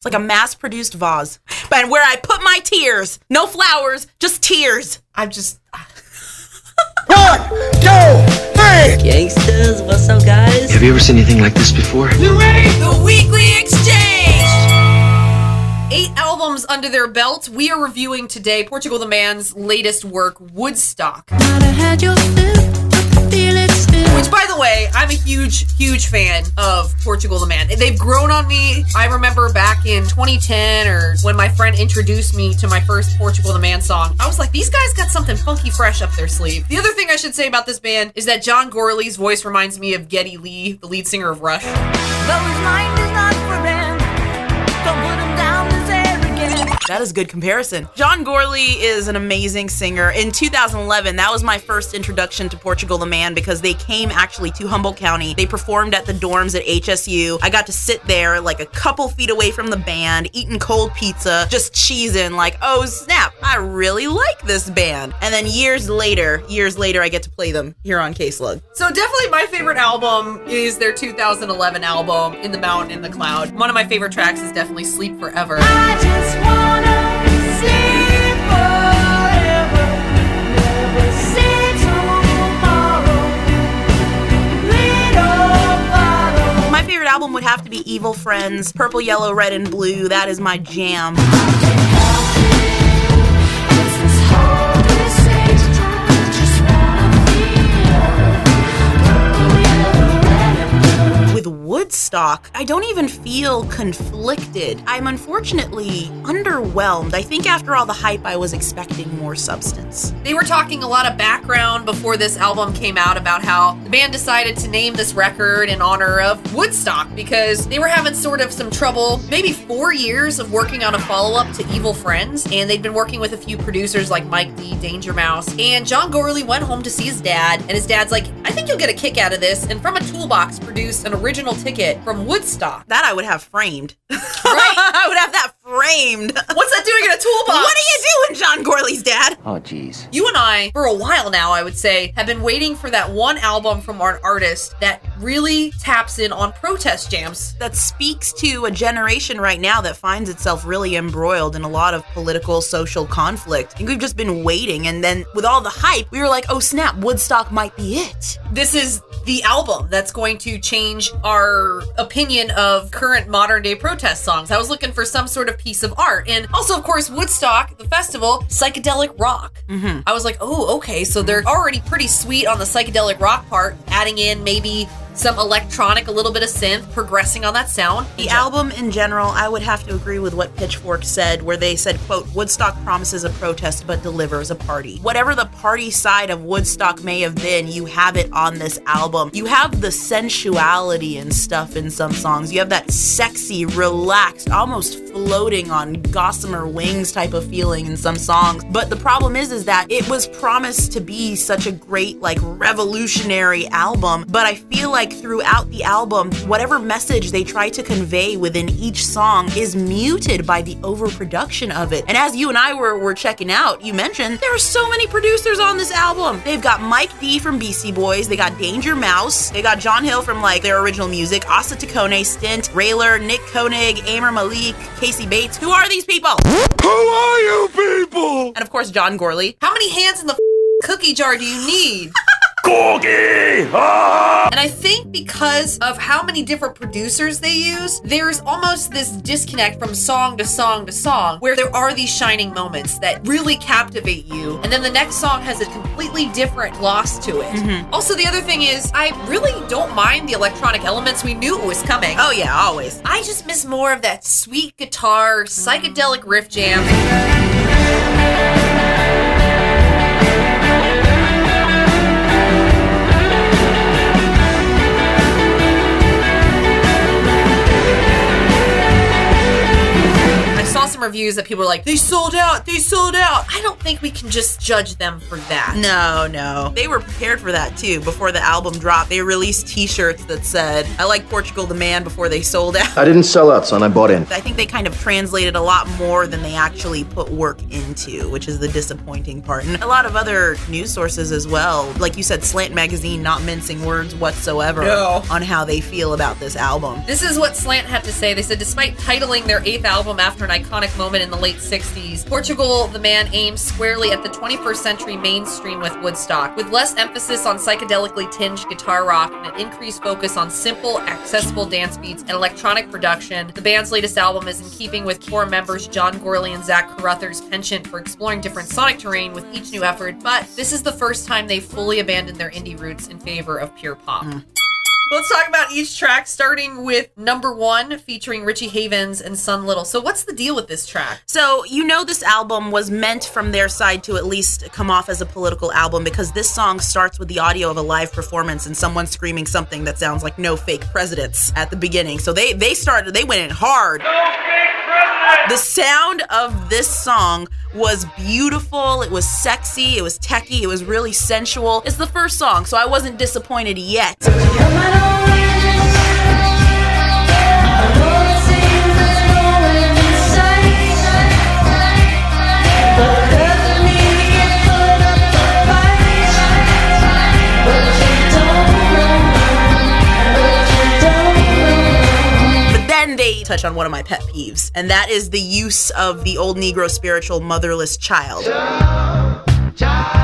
It's like a mass produced vase. But where I put my tears. No flowers, just tears. I'm just. One, two, three. Gangsters, what's up, guys? Have you ever seen anything like this before? You ready? The Weekly Exchange! Eight albums under their belt. We are reviewing today Portugal the Man's latest work, Woodstock. Which, by the way, I'm a huge, huge fan of Portugal the Man. They've grown on me. I remember back in 2010 or when my friend introduced me to my first Portugal the Man song, I was like, these guys got something funky fresh up their sleeve. The other thing I should say about this band is that John Gourley's voice reminds me of Geddy Lee, the lead singer of Rush. That is good comparison. John Gourley is an amazing singer. In 2011, that was my first introduction to Portugal the Man because they came actually to Humboldt County. They performed at the dorms at HSU. I got to sit there like a couple feet away from the band, eating cold pizza, just cheesing like, oh snap, I really like this band. And then years later, years later, I get to play them here on K Slug. So definitely my favorite album is their 2011 album, In the Mountain, in the Cloud. One of my favorite tracks is definitely Sleep Forever. My favorite album would have to be Evil Friends, Purple, Yellow, Red, and Blue. That is my jam. Woodstock, I don't even feel conflicted. I'm unfortunately underwhelmed. I think after all the hype, I was expecting more substance. They were talking a lot of background before this album came out about how the band decided to name this record in honor of Woodstock because they were having sort of some trouble, maybe four years of working on a follow up to Evil Friends, and they'd been working with a few producers like Mike D, Danger Mouse, and John Gourley went home to see his dad, and his dad's like, I think you'll get a kick out of this, and from a toolbox produced an original ticket from Woodstock. That I would have framed. Right? I would have that framed. What's that doing in a toolbox? What are you doing, John Gourley's dad? Oh, jeez. You and I, for a while now, I would say, have been waiting for that one album from an artist that really taps in on protest jams. That speaks to a generation right now that finds itself really embroiled in a lot of political, social conflict. I think we've just been waiting, and then with all the hype, we were like, oh snap, Woodstock might be it. This is the album that's going to change our opinion of current modern day protest songs. I was looking for some sort of piece of art. And also, of course, Woodstock, the festival, psychedelic rock. Mm-hmm. I was like, oh, okay, so they're already pretty sweet on the psychedelic rock part, adding in maybe some electronic, a little bit of synth, progressing on that sound. The album in general, I would have to agree with what Pitchfork said, where they said, quote, Woodstock promises a protest but delivers a party. Whatever the party side of Woodstock may have been, you have it on this album. You have the sensuality and stuff in some songs. You have that sexy, relaxed, almost floating on gossamer wings type of feeling in some songs. But the problem is, is that it was promised to be such a great, like, revolutionary album, but I feel like throughout the album, whatever message they try to convey within each song is muted by the overproduction of it. And as you and I were, were checking out, you mentioned there are so many producers on this album. They've got Mike D from Beastie Boys, they got Danger Mouse, they got John Hill from like their original music, Asa Taccone, Stint, Rayler, Nick Koenig, Ammar Malik, Casey Bates. Who are these people? Who are you people? And of course, John Gourley. How many hands in the cookie jar do you need? Corgi! Ah! And I think because of how many different producers they use, there's almost this disconnect from song to song to song where there are these shining moments that really captivate you. And then the next song has a completely different gloss to it. Also, the other thing is, I really don't mind the electronic elements. We knew it was coming. Oh, yeah, always. I just miss more of that sweet guitar, psychedelic riff jam. Some some reviews that people are like, they sold out, they sold out. I don't think we can just judge them for that. No, no. They were prepared for that too. Before the album dropped, they released t shirts that said, I like Portugal the Man before they sold out. I didn't sell out, son. I bought in. I think they kind of translated a lot more than they actually put work into, which is the disappointing part. And a lot of other news sources as well. Like you said, Slant Magazine not mincing words whatsoever No. on how they feel about this album. This is what Slant had to say. They said, despite titling their eighth album after an iconic moment in the late 60s, Portugal the Man aims squarely at the 21st century mainstream with Woodstock, with less emphasis on psychedelically tinged guitar rock and an increased focus on simple, accessible dance beats and electronic production. The band's latest album is in keeping with core members John Gourley and Zach Carothers' penchant for exploring different sonic terrain with each new effort, but this is the first time they've fully abandoned their indie roots in favor of pure pop. Hmm. Let's talk about each track, starting with number one, featuring Richie Havens and Son Little. So, what's the deal with this track? So, you know, this album was meant from their side to at least come off as a political album because this song starts with the audio of a live performance and someone screaming something that sounds like no fake presidents at the beginning. So, they, they started, they went in hard. No fake president the sound of this song was beautiful. It was sexy. It was techy. It was really sensual. It's the first song, so I wasn't disappointed yet. Touch on one of my pet peeves, and that is the use of the old Negro spiritual motherless child. A bit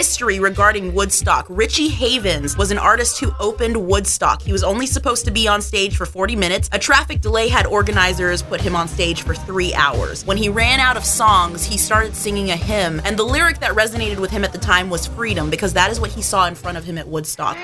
history regarding Woodstock. Richie Havens was an artist who opened Woodstock. He was only supposed to be on stage for 40 minutes. A traffic delay had organizers put him on stage for three hours. When he ran out of songs, he started singing a hymn, and the lyric that resonated with him at the time was freedom, because that is what he saw in front of him at Woodstock.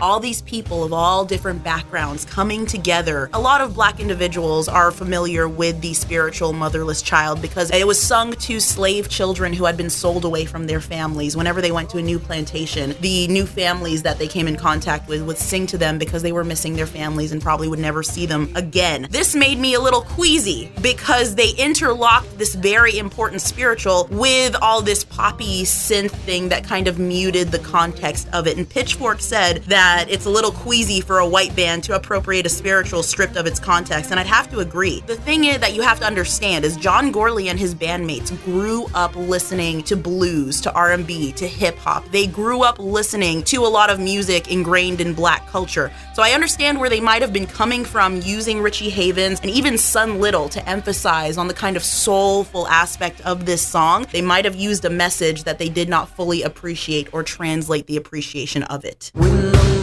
All these people of all different backgrounds coming together. A lot of black individuals are familiar with the spiritual motherless child because it was sung to slave children who had been sold away from their families. Whenever they went to a new plantation, the new families that they came in contact with would sing to them because they were missing their families and probably would never see them again. This made me a little queasy because they interlocked this very important spiritual with all this poppy synth thing that kind of muted the context of it. And Pitchfork said that it's a little queasy for a white band to appropriate a spiritual stripped of its context, and I'd have to agree. The thing is that you have to understand is John Gourley and his bandmates grew up listening to blues, to R&B, to hip hop. They grew up listening to a lot of music ingrained in black culture. So I understand where they might have been coming from using Richie Havens and even Son Little to emphasize on the kind of soulful aspect of this song. They might have used a message that they did not fully appreciate or translate the appreciation of it.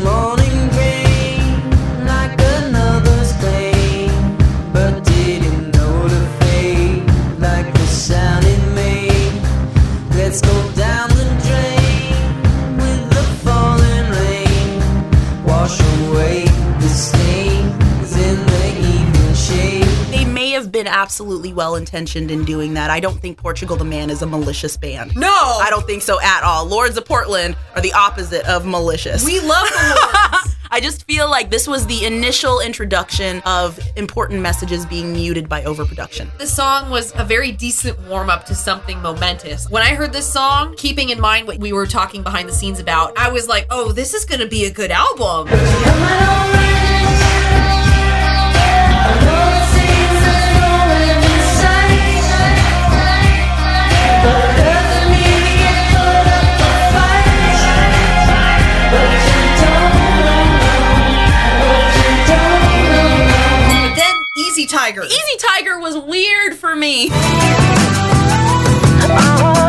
Morning been absolutely well intentioned in doing that. I don't think Portugal the Man is a malicious band. No, I don't think so at all. Lords of Portland are the opposite of malicious. We love the Lords. I just feel like this was the initial introduction of important messages being muted by overproduction. this song was a very decent warm up to something momentous. When I heard this song, keeping in mind what we were talking behind the scenes about, I was like, oh, this is going to be a good album. Easy Tiger. Easy Tiger was weird for me. Oh.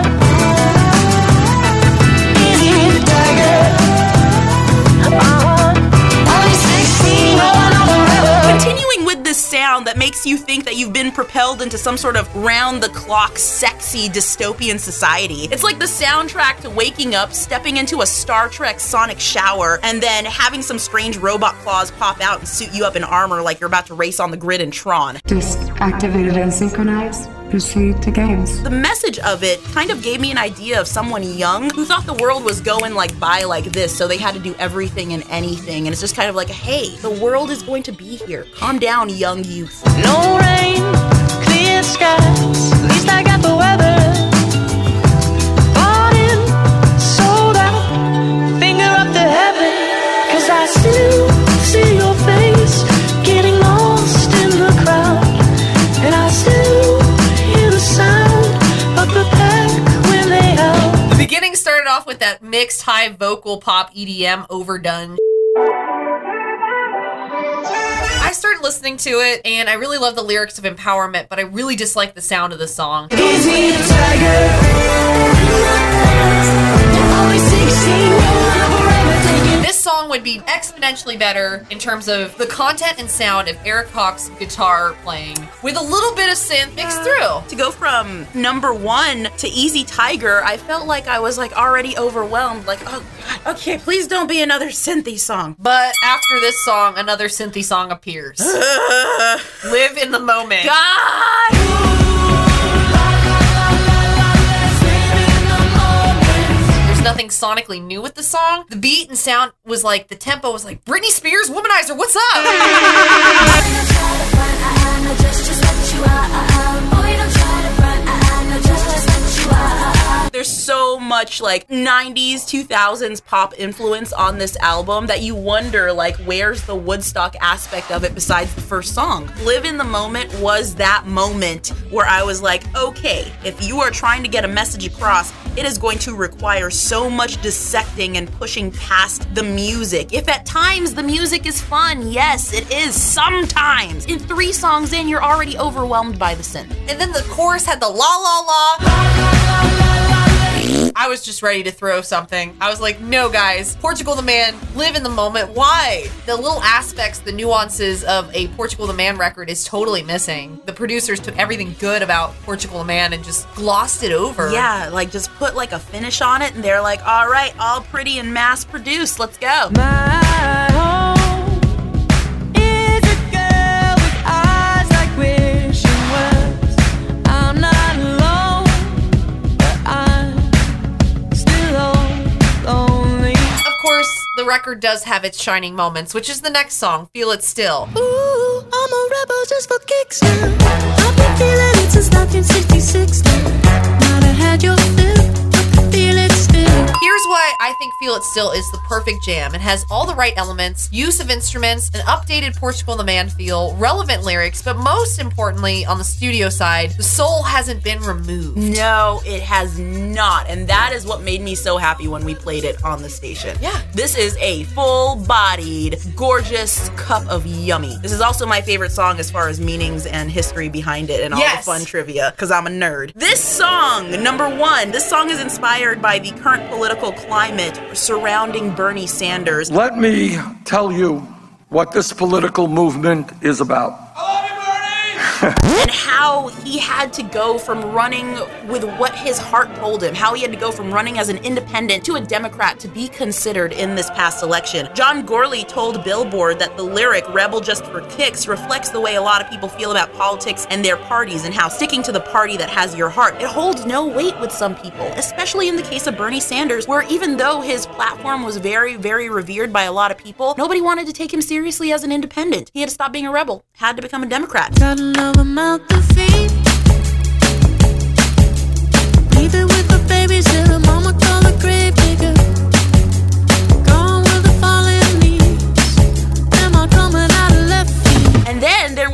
Sound that makes you think that you've been propelled into some sort of round the clock, sexy dystopian society. It's like the soundtrack to waking up, stepping into a Star Trek sonic shower, and then having some strange robot claws pop out and suit you up in armor like you're about to race on the grid in Tron. Disk activated and synchronized. Proceed to games. The message of it kind of gave me an idea of someone young who thought the world was going like by like this, so they had to do everything and anything. And it's just kind of like, hey, the world is going to be here. Calm down, young youth. No rain, clear skies. At least I got the weather. Off with that mixed high vocal pop EDM overdone. I started listening to it and I really love the lyrics of empowerment, but I really dislike the sound of the song. Song would be exponentially better in terms of the content and sound of Eric Howk's guitar playing with a little bit of synth mixed uh, through. To go from number one to Easy Tiger, I felt like I was like already overwhelmed. Like, oh God, okay, please don't be another synthy song. But after this song, another synthy song appears. Live in the moment. God! Nothing sonically new with the song. The beat and sound was like the tempo was like Britney Spears, Womanizer, what's up? There's so much like 90s, 2000s pop influence on this album that you wonder like where's the Woodstock aspect of it besides the first song. Live in the Moment was that moment where I was like, okay, if you are trying to get a message across, it is going to require so much dissecting and pushing past the music. If at times the music is fun, yes, it is sometimes. In 3 songs in, you're already overwhelmed by the synth. And then the chorus had the la la la. I was just ready to throw something. I was like, no, guys, Portugal the Man, live in the moment. Why? The little aspects, the nuances of a Portugal the Man record is totally missing. The producers took everything good about Portugal the Man and just glossed it over. Yeah, like just put like a finish on it, and they're like, all right, all pretty and mass produced. Let's go. The record does have its shining moments, which is the next song, Feel It Still. Ooh, I'm a rebel just for kicks now. I've been feeling it since 1966 now. Here's why I think Feel It Still is the perfect jam. It has all the right elements, use of instruments, an updated Portugal the Man feel, relevant lyrics, but most importantly, on the studio side, the soul hasn't been removed. No, it has not. And that is what made me so happy when we played it on the station. Yeah. This is a full bodied, gorgeous cup of yummy. This is also my favorite song as far as meanings and history behind it and all Yes. the fun trivia, because I'm a nerd. This song, number one, this song is inspired by the current political climate surrounding Bernie Sanders. Let me tell you what this political movement is about. and how he had to go from running with what his heart told him, how he had to go from running as an independent to a Democrat to be considered in this past election. John Gourley told Billboard that the lyric Rebel Just for Kicks reflects the way a lot of people feel about politics and their parties and how sticking to the party that has your heart, it holds no weight with some people, especially in the case of Bernie Sanders, where even though his platform was very, very revered by a lot of people, nobody wanted to take him seriously as an independent. He had to stop being a rebel, had to become a Democrat. Another mouth to feed.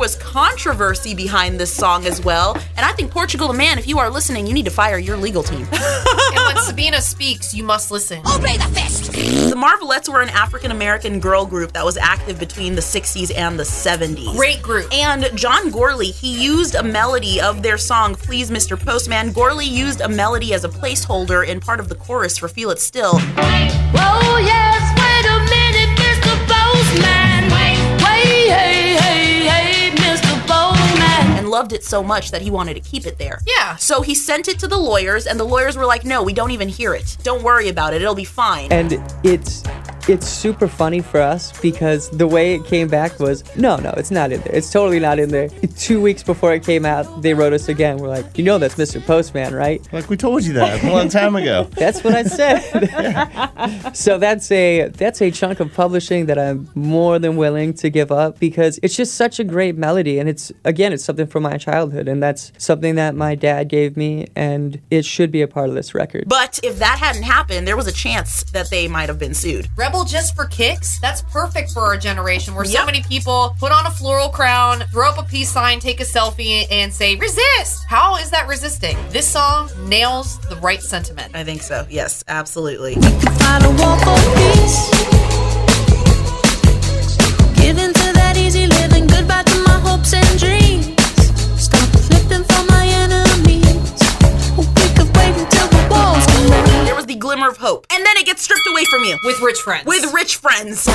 Was controversy behind this song as well. And I think Portugal the Man, if you are listening, you need to fire your legal team. and when Sabina speaks, you must listen. Obey the fist! The Marvelettes were an African American girl group that was active between the 60s and the 70s. Great group. And John Gourley, he used a melody of their song, Please Mr. Postman. Gourley used a melody as a placeholder in part of the chorus for Feel It Still. Oh, Whoa, yes, loved it so much that he wanted to keep it there. Yeah. So he sent it to the lawyers, and the lawyers were like, no, we don't even hear it. Don't worry about it. It'll be fine. And it's it's super funny for us because the way it came back was no, no, it's not in there. It's totally not in there. Two weeks before it came out, they wrote us again. We're like, you know, that's Mr. Postman, right? Like we told you that a long time ago. That's what I said. so that's a that's a chunk of publishing that I'm more than willing to give up because it's just such a great melody and it's again it's something from my childhood and that's something that my dad gave me and it should be a part of this record. but if that hadn't happened, there was a chance that they might have been sued. Rebel just for kicks? That's perfect for our generation where so many people put on a floral crown, throw up a peace sign, take a selfie, and say, resist! How is that resisting? This song nails the right sentiment. I think so. Yes, absolutely. Find a war for peace. Give in to that easy living. Goodbye to my hopes and dreams. Glimmer of hope. And then it gets stripped away from you. With rich friends. With rich friends.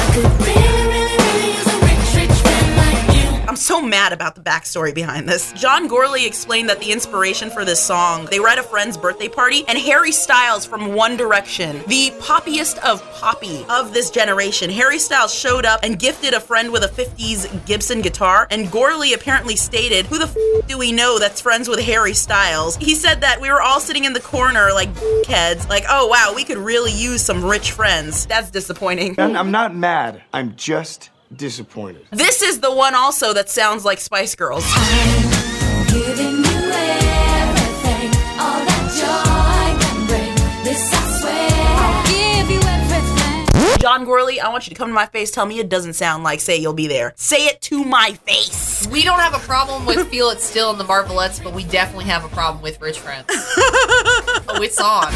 I'm so mad about the backstory behind this. John Gourley explained that the inspiration for this song, they were at a friend's birthday party, and Harry Styles from One Direction, the poppiest of poppy of this generation, Harry Styles showed up and gifted a friend with a 50s Gibson guitar, and Gourley apparently stated, Who the f do we know that's friends with Harry Styles? He said that we were all sitting in the corner like heads, like, oh wow, we could really use some rich friends. That's disappointing. And I'm not mad. I'm just disappointed. This is the one also that sounds like Spice Girls. Giving you everything, all that joy can bring. This I swear. I'll give you everything. John Gourley, I want you to come to my face. Tell me it doesn't sound like Say You'll Be There. Say it to my face. We don't have a problem with Feel It Still in the Marvelettes, but we definitely have a problem with Rich Friends. oh, it's on.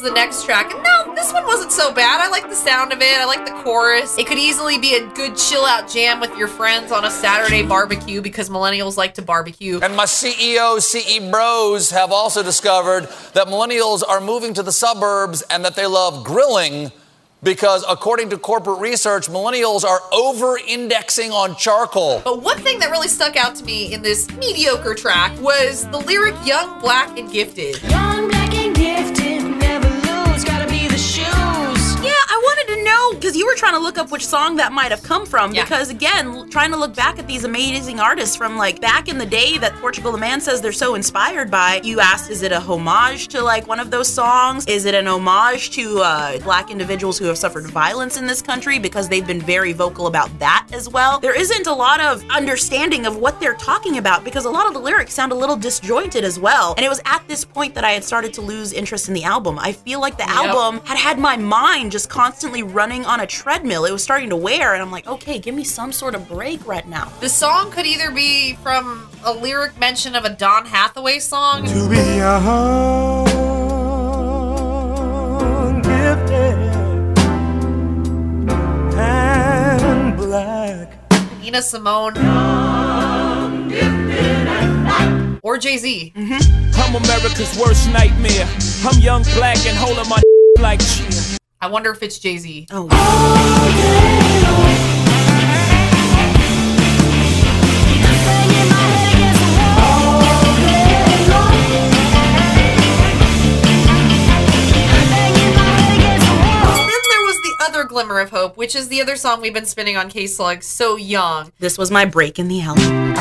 Was the next track. And no, this one wasn't so bad. I like the sound of it. I like the chorus. It could easily be a good chill out jam with your friends on a Saturday barbecue because millennials like to barbecue. And my CEO, CE bros have also discovered that millennials are moving to the suburbs and that they love grilling because, according to corporate research, millennials are over indexing on charcoal. But one thing that really stuck out to me in this mediocre track was the lyric Young, Black, and Gifted. Young, black, and gifted, know because you were trying to look up which song that might have come from. Yeah. Because again, trying to look back at these amazing artists from like back in the day that Portugal the Man says they're so inspired by. You asked, is it a homage to like one of those songs? Is it an homage to uh, black individuals who have suffered violence in this country? Because they've been very vocal about that as well. There isn't a lot of understanding of what they're talking about because a lot of the lyrics sound a little disjointed as well. And it was at this point that I had started to lose interest in the album. I feel like the album had had my mind just constantly running on a treadmill. It was starting to wear, and I'm like, okay, give me some sort of break right now. The song could either be from a lyric mention of a Don Hathaway song, To be young, gifted, and black. Nina Simone, or Jay Z. Mm-hmm. I'm America's worst nightmare. I'm young, black, and holding my like cheer. I wonder if it's Jay Z. Oh, Banging my head against the wall. Banging my head against the wall. Then there was the other glimmer of hope, which is the other song we've been spinning on K Slug, So Young. this was my break in the album.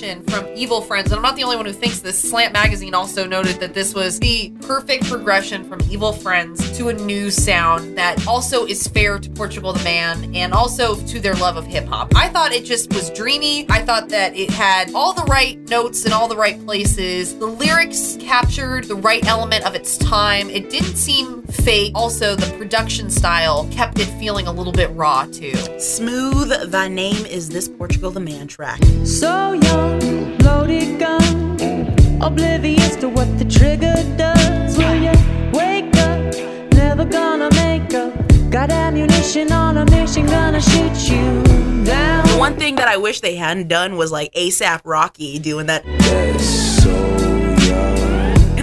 Natural progression from Evil Friends, and I'm not the only one who thinks this. Slant Magazine also noted that this was the perfect progression from Evil Friends to a new sound that also is fair to Portugal the Man and also to their love of hip hop. I thought it just was dreamy. I thought that it had all the right notes in all the right places. The lyrics captured the right element of its time. It didn't seem fake. Also, the production style kept it feeling a little bit raw too. Smooth, thy name is this Portugal the Man track. So young, loaded gun, oblivious to what the trigger does. Will you wake up? Never gonna make up. Got ammunition on a mission, gonna shoot you down. The one thing that I wish they hadn't done was like ASAP Rocky doing that.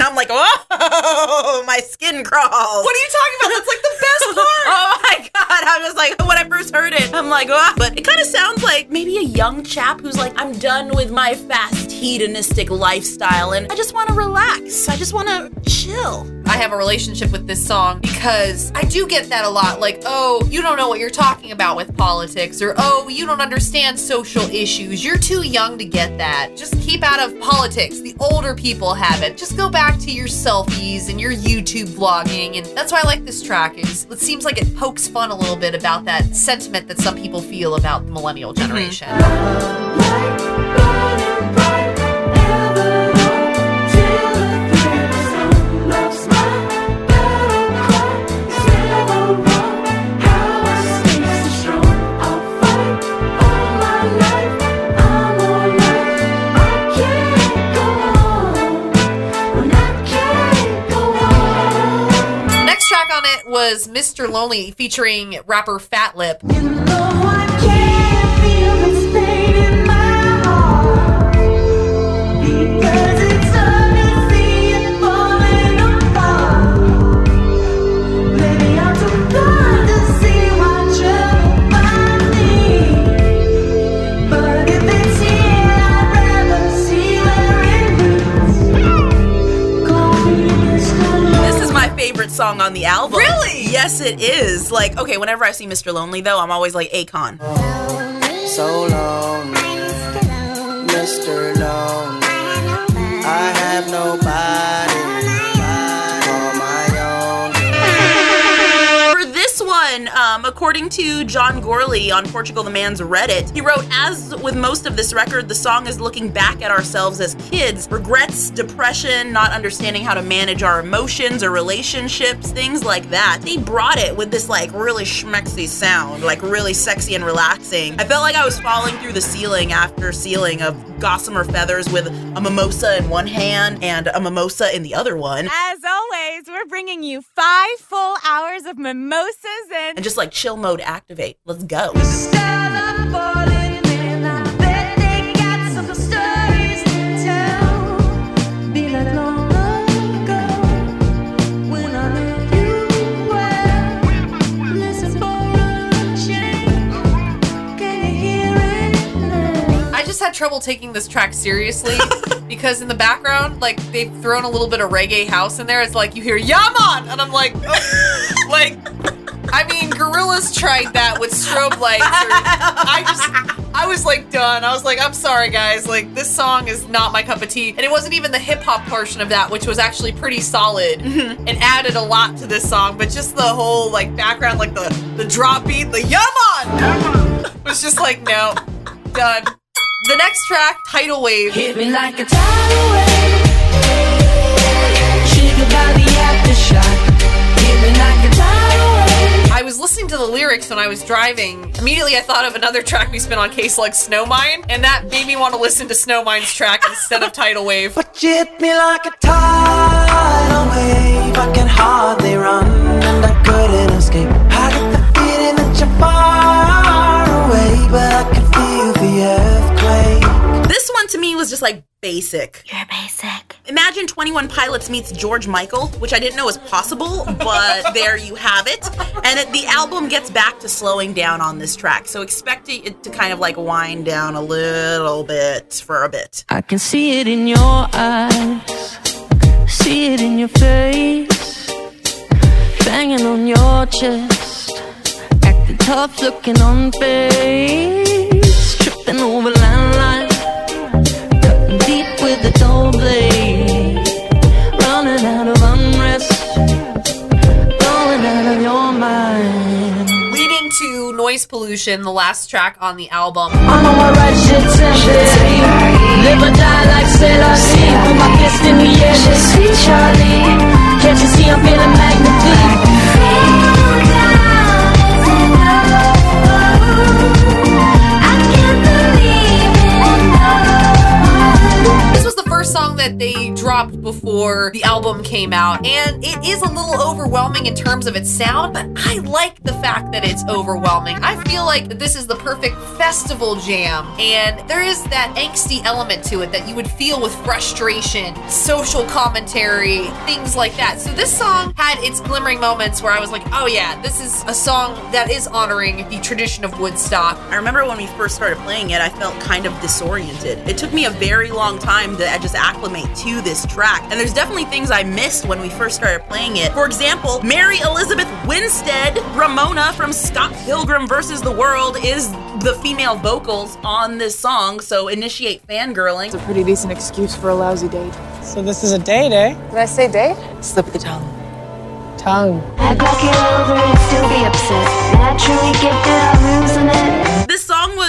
And I'm like, oh, my skin crawls. What are you talking about? That's like the best part. Oh my god! I'm just like when I first heard it, I'm like, oh. But it kind of sounds like maybe a young chap who's like, I'm done with my fast hedonistic lifestyle, and I just want to relax. I just want to chill. I have a relationship with this song because I do get that a lot. Like, oh, you don't know what you're talking about with politics, or oh, you don't understand social issues. You're too young to get that. Just keep out of politics. The older people have it. Just go back to your selfies and your YouTube vlogging. And that's why I like this track. Is it seems like it pokes fun a little bit about that sentiment that some people feel about the millennial mm-hmm. generation. Next Mr. Lonely featuring rapper Fat Lip. Yes, it is. Like, okay, whenever I see Mr. Lonely, though, I'm always like, Akon. So lonely, according to John Gourley on Portugal the Man's Reddit, he wrote, As with most of this record, the song is looking back at ourselves as kids, regrets, depression, not understanding how to manage our emotions or relationships, things like that. They brought it with this like really schmexy sound, like really sexy and relaxing. I felt like I was falling through the ceiling after ceiling of gossamer feathers with a mimosa in one hand and a mimosa in the other one. As always, we're bringing you five full hours of mimosas and And just like chill mode activate. Let's go. I just had trouble taking this track seriously because in the background, like they've thrown a little bit of reggae house in there. It's like you hear Yaman, and I'm like, oh, like, I mean, Gorillaz tried that with strobe lights. Or, I just, I was like done. I was like, I'm sorry, guys. Like this song is not my cup of tea, and it wasn't even the hip hop portion of that, which was actually pretty solid mm-hmm. and added a lot to this song. But just the whole like background, like the the drop beat, the Yaman, was just like, no, done. The next track, Tidal Wave. Hit me like a tidal wave. Triggered by listening to the lyrics when I was driving. Immediately, I thought of another track we spent on K Slug Snowmine, and that made me want to listen to Snowmine's track instead of Tidal Wave. But you hit me like a tidal wave. I can hardly run, and I couldn't escape. I get the feeling that you're far away, but I can feel the earthquake. This one to me was just like basic. You're basic. Imagine 21 Pilots meets George Michael, which I didn't know was possible, but there you have it. And it, the album gets back to slowing down on this track, so expect it to kind of like wind down a little bit for a bit. I can see it in your eyes, see it in your face, banging on your chest, acting tough, looking on face, tripping over landlines. Pollution, the last track on the mind. Leading to Noise Pollution, the last track on the album. Album came out, and it is a little overwhelming in terms of its sound, but I like the fact that it's overwhelming. I feel like this is the perfect festival jam, and there is that angsty element to it that you would feel with frustration, social commentary, things like that. So this song had its glimmering moments where I was like, oh yeah, this is a song that is honoring the tradition of Woodstock. I remember when we first started playing it, I felt kind of disoriented. It took me a very long time to just acclimate to this track. And there's definitely things I missed when we first started playing it. For example, Mary Elizabeth Winstead, Ramona from Scott Pilgrim versus the World, is the female vocals on this song. So initiate fangirling. It's a pretty decent excuse for a lousy date. So this is a date, eh? Did I say date? Slip the tongue. Tongue. I'd back it over and still be upset. Naturally gifted, I'm losing it.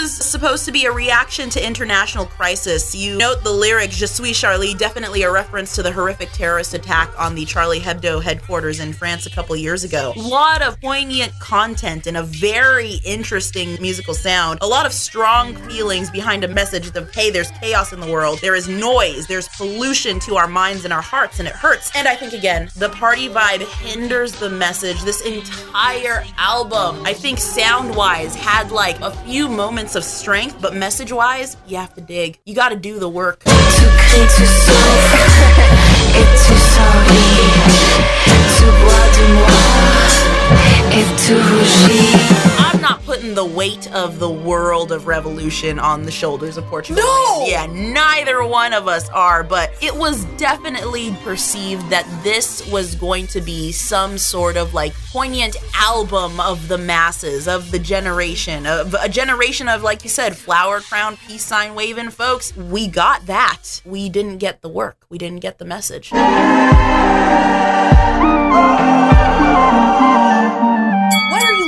Was supposed to be a reaction to international crisis. You note the lyrics, Je suis Charlie, definitely a reference to the horrific terrorist attack on the Charlie Hebdo headquarters in France a couple years ago. A lot of poignant content and a very interesting musical sound. A lot of strong feelings behind a message of, hey, there's chaos in the world. There is noise. There's pollution to our minds and our hearts, and it hurts. And I think, again, the party vibe hinders the message. This entire album, I think sound wise, had like a few moments of strength, but message wise, you have to dig. You got to do the work. Putting the weight of the world of revolution on the shoulders of Portugal. No! Yeah, neither one of us are, but it was definitely perceived that this was going to be some sort of like poignant album of the masses, of the generation, of a generation of, like you said, flower crown, peace sign waving folks. We got that. We didn't get the work, we didn't get the message.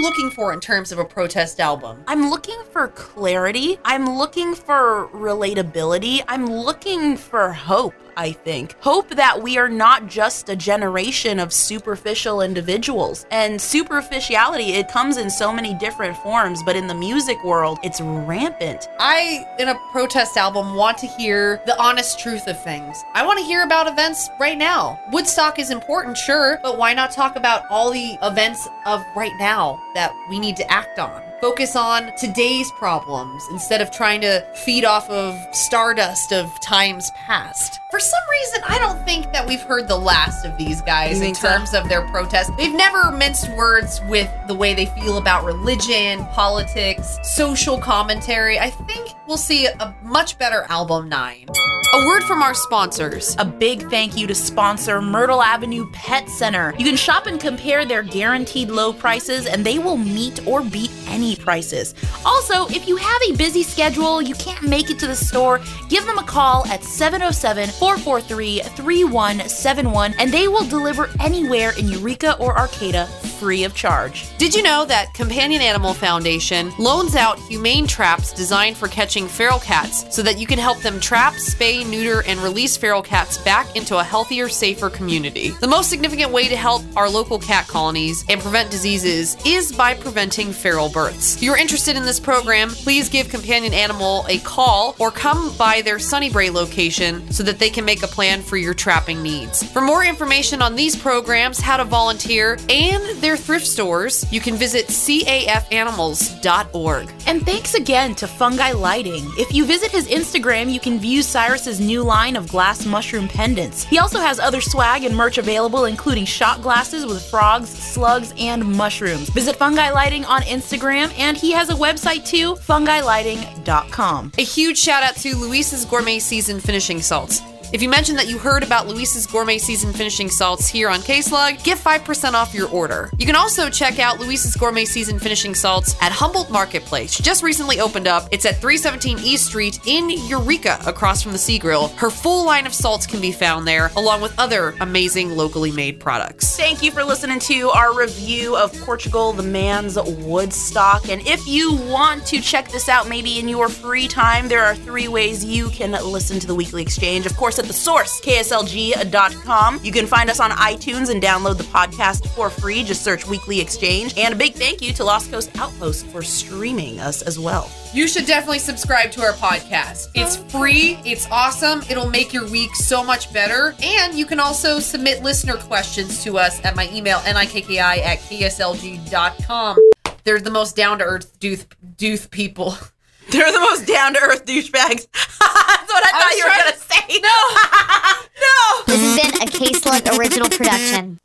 Looking for in terms of a protest album? I'm looking for clarity. I'm looking for relatability. I'm looking for hope. I think. Hope that we are not just a generation of superficial individuals. And superficiality, it comes in so many different forms, but in the music world, it's rampant. I, in a protest album, want to hear the honest truth of things. I want to hear about events right now. Woodstock is important, sure, but why not talk about all the events of right now that we need to act on? Focus on today's problems instead of trying to feed off of stardust of times past. For some reason, I don't think that we've heard the last of these guys in so? terms of their protests. They've never minced words with the way they feel about religion, politics, social commentary. I think we'll see a much better album nine. A word from our sponsors. A big thank you to sponsor Myrtle Avenue Pet Center. You can shop and compare their guaranteed low prices, and they will meet or beat any prices. Also, if you have a busy schedule, you can't make it to the store, give them a call at 707 443 3171, and they will deliver anywhere in Eureka or Arcata free of charge. Did you know that Companion Animal Foundation loans out humane traps designed for catching feral cats so that you can help them trap, spay, neuter, and release feral cats back into a healthier, safer community? The most significant way to help our local cat colonies and prevent diseases is by preventing feral births. If you're interested in this program, please give Companion Animal a call or come by their Sunny Brae location so that they can make a plan for your trapping needs. For more information on these programs, how to volunteer, and their thrift stores, you can visit cafanimals.org. And thanks again to Fungi Lighting. If you visit his Instagram, you can view Cyrus's new line of glass mushroom pendants. He also has other swag and merch available, including shot glasses with frogs, slugs, and mushrooms. Visit Fungi Lighting on Instagram, and he has a website too, fungilighting.com. A huge shout out to Louise's Gourmet Season Finishing Salts. If you mention that you heard about Louise's Gourmet Season Finishing Salts here on K Slug, get 5% off your order. You can also check out Louise's Gourmet Season Finishing Salts at Humboldt Marketplace. Just recently opened up. It's at 317 East Street in Eureka, across from the Sea Grill. Her full line of salts can be found there, along with other amazing locally made products. Thank you for listening to our review of Portugal, the man's Woodstock. And if you want to check this out, maybe in your free time, there are three ways you can listen to the Weekly Exchange. Of course, the source, kslg.com. You can find us on iTunes and download the podcast for free. Just search Weekly Exchange. And a big thank you to Lost Coast Outpost for streaming us as well. You should definitely subscribe to our podcast. It's free, it's awesome, it'll make your week so much better. And you can also submit listener questions to us at my email, nikki at kslg.com. They're the most down to earth dooth, dooth people. They're the most down to earth douchebags. That's what I, thought you were going to say. No. no. This has been a K Slug original production.